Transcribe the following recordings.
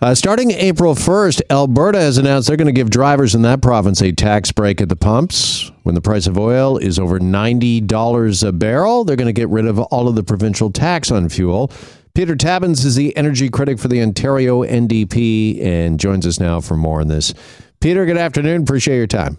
Uh, starting April 1st, Alberta has announced they're going to give drivers in that province a tax break at the pumps. When the price of oil is over $90 a barrel, they're going to get rid of all of the provincial tax on fuel. Peter Tabuns is the energy critic for the Ontario NDP and joins us now for more on this. Peter, good afternoon. Appreciate your time.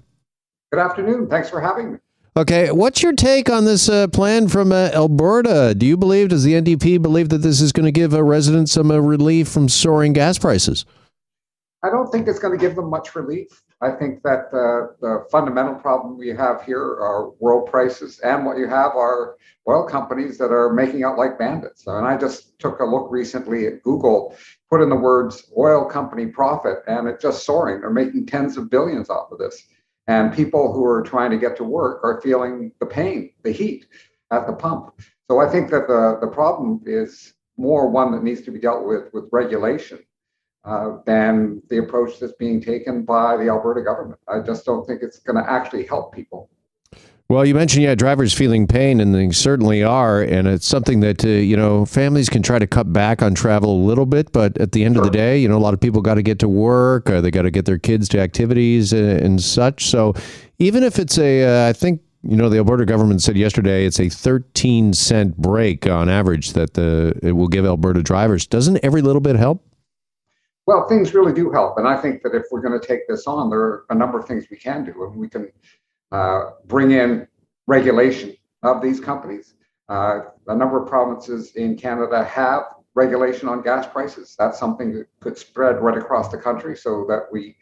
Good afternoon. Thanks for having me. Okay, what's your take on this uh, plan from uh, Alberta? Do you believe, does the NDP believe that this is going to give uh, residents some uh, relief from soaring gas prices? I don't think it's going to give them much relief. I think that uh, the fundamental problem we have here are world prices, and what you have are oil companies that are making out like bandits. And I just took a look recently at Google, put in the words oil company profit, and it's just soaring. They're making tens of billions off of this. And people who are trying to get to work are feeling the pain, the heat at the pump. So I think that the, the problem is more one that needs to be dealt with with regulation uh, than the approach that's being taken by the Alberta government. I just don't think it's going to actually help people. Well, you mentioned yeah, drivers feeling pain, and they certainly are, and it's something that uh, you know families can try to cut back on travel a little bit, but at the end sure. of the day, you know, a lot of people got to get to work, or they got to get their kids to activities and, and such. So, even if it's a, uh, I think you know, the Alberta government said yesterday it's a 13 cent break on average that the it will give Alberta drivers. Doesn't every little bit help? Well, things really do help, and I think that if we're going to take this on, there are a number of things we can do, and we can uh, bring in regulation of these companies. Uh, a number of provinces in Canada have regulation on gas prices. That's something that could spread right across the country so that we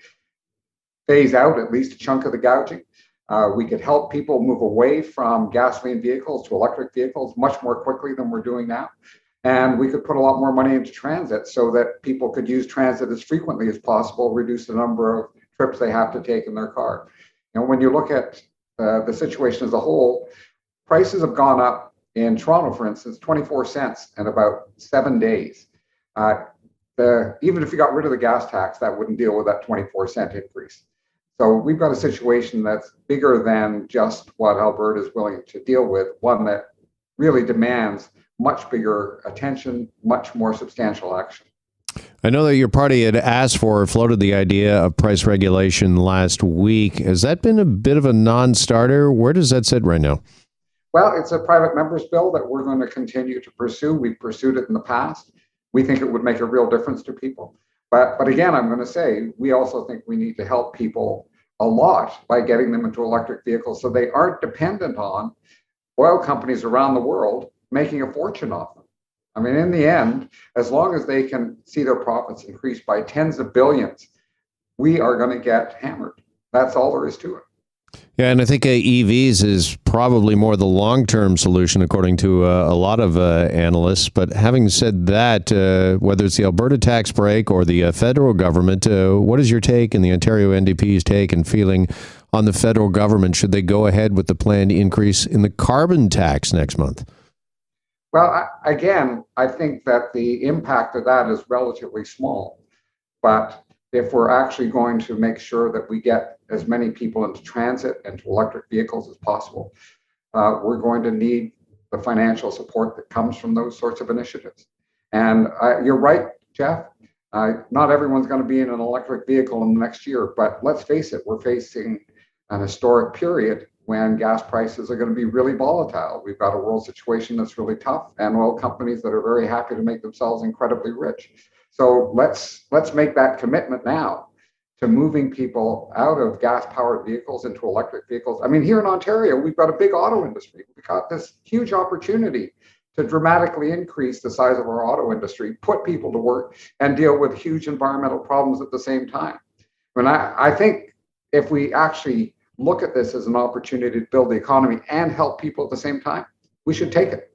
phase out at least a chunk of the gouging. Uh, we could help people move away from gasoline vehicles to electric vehicles much more quickly than we're doing now. And we could put a lot more money into transit so that people could use transit as frequently as possible, reduce the number of trips they have to take in their car. And when you look at uh, the situation as a whole, prices have gone up in Toronto, for instance, 24 cents in about seven days. Uh, the, even if you got rid of the gas tax, that wouldn't deal with that 24 cent increase. So we've got a situation that's bigger than just what Alberta is willing to deal with, one that really demands much bigger attention, much more substantial action. I know that your party had asked for or floated the idea of price regulation last week. Has that been a bit of a non starter? Where does that sit right now? Well, it's a private member's bill that we're going to continue to pursue. We've pursued it in the past. We think it would make a real difference to people. But, but again, I'm going to say we also think we need to help people a lot by getting them into electric vehicles so they aren't dependent on oil companies around the world making a fortune off them. I mean, in the end, as long as they can see their profits increase by tens of billions, we are going to get hammered. That's all there is to it. Yeah, and I think uh, EVs is probably more the long term solution, according to uh, a lot of uh, analysts. But having said that, uh, whether it's the Alberta tax break or the uh, federal government, uh, what is your take and the Ontario NDP's take and feeling on the federal government? Should they go ahead with the planned increase in the carbon tax next month? Well, I, again, I think that the impact of that is relatively small. But if we're actually going to make sure that we get as many people into transit and to electric vehicles as possible, uh, we're going to need the financial support that comes from those sorts of initiatives. And you're right, Jeff. Uh, not everyone's going to be in an electric vehicle in the next year, but let's face it, we're facing an historic period when gas prices are going to be really volatile. We've got a world situation that's really tough and oil companies that are very happy to make themselves incredibly rich. So let's let's make that commitment now to moving people out of gas powered vehicles into electric vehicles. I mean, here in Ontario, we've got a big auto industry. We've got this huge opportunity to dramatically increase the size of our auto industry, put people to work, and deal with huge environmental problems at the same time. Mean, I, I think if we actually look at this as an opportunity to build the economy and help people at the same time, we should take it.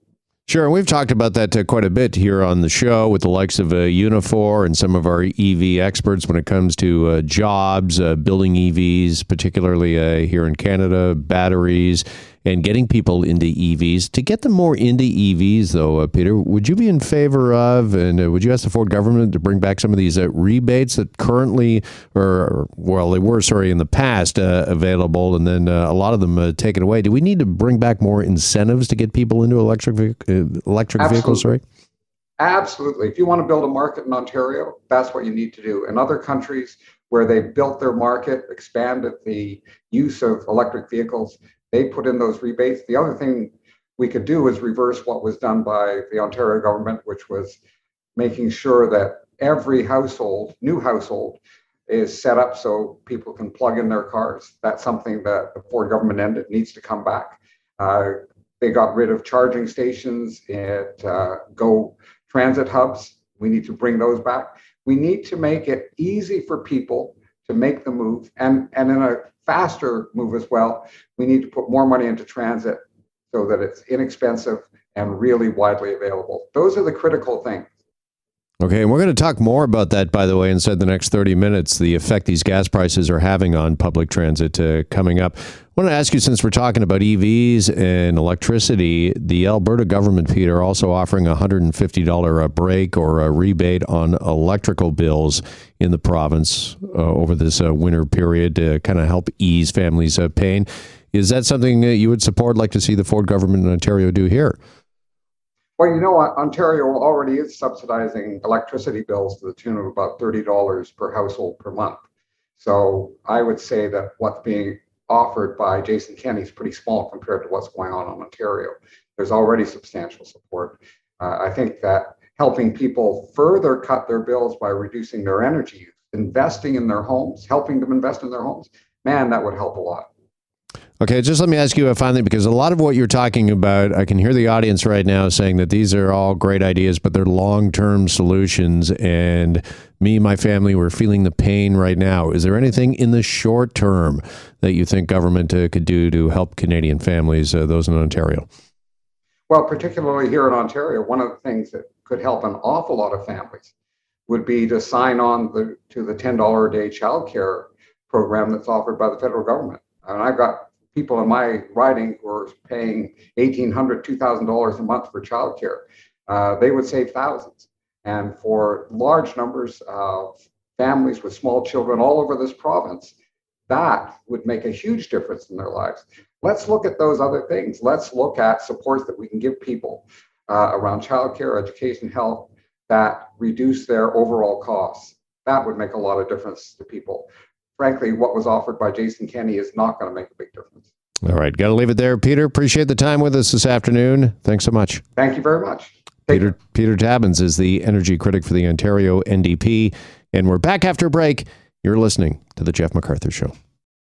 Sure, we've talked about that uh, quite a bit here on the show with the likes of uh, Unifor and some of our EV experts when it comes to uh, jobs, uh, building EVs, particularly uh, here in Canada, batteries, and getting people into EVs. To get them more into EVs, though, uh, Peter, would you be in favor of, and uh, would you ask the Ford government to bring back some of these uh, rebates that currently, or well, they were sorry in the past uh, available, and then uh, a lot of them uh, taken away? Do we need to bring back more incentives to get people into electric electric Absolutely. vehicles? Sorry. Absolutely. If you want to build a market in Ontario, that's what you need to do. In other countries where they've built their market, expanded the use of electric vehicles, they put in those rebates. The other thing we could do is reverse what was done by the Ontario government, which was making sure that every household, new household, is set up so people can plug in their cars. That's something that the Ford government ended needs to come back. Uh, they got rid of charging stations at uh, Go transit hubs. We need to bring those back. We need to make it easy for people to make the move and, and in a faster move as well. We need to put more money into transit so that it's inexpensive and really widely available. Those are the critical things. Okay, and we're going to talk more about that, by the way, inside the next 30 minutes, the effect these gas prices are having on public transit uh, coming up. I want to ask you, since we're talking about EVs and electricity, the Alberta government, Peter, also offering a $150 a break or a rebate on electrical bills in the province uh, over this uh, winter period to kind of help ease families' uh, pain. Is that something that you would support, like to see the Ford government in Ontario do here? Well, you know, Ontario already is subsidizing electricity bills to the tune of about $30 per household per month. So I would say that what's being offered by Jason Kenney is pretty small compared to what's going on in Ontario. There's already substantial support. Uh, I think that helping people further cut their bills by reducing their energy use, investing in their homes, helping them invest in their homes, man, that would help a lot. Okay, just let me ask you finally, because a lot of what you're talking about, I can hear the audience right now saying that these are all great ideas, but they're long term solutions. And me and my family, we're feeling the pain right now. Is there anything in the short term that you think government uh, could do to help Canadian families, uh, those in Ontario? Well, particularly here in Ontario, one of the things that could help an awful lot of families would be to sign on the, to the $10 a day childcare program that's offered by the federal government. And I've got people in my riding were paying $1,800, $2,000 a month for childcare. Uh, they would save thousands. And for large numbers of families with small children all over this province, that would make a huge difference in their lives. Let's look at those other things. Let's look at supports that we can give people uh, around childcare, education, health that reduce their overall costs. That would make a lot of difference to people frankly, what was offered by Jason Kenney is not going to make a big difference. All right, got to leave it there, Peter. Appreciate the time with us this afternoon. Thanks so much. Thank you very much. Take Peter care. Peter Tabuns is the energy critic for the Ontario NDP, and we're back after a break. You're listening to the Jeff MacArthur Show.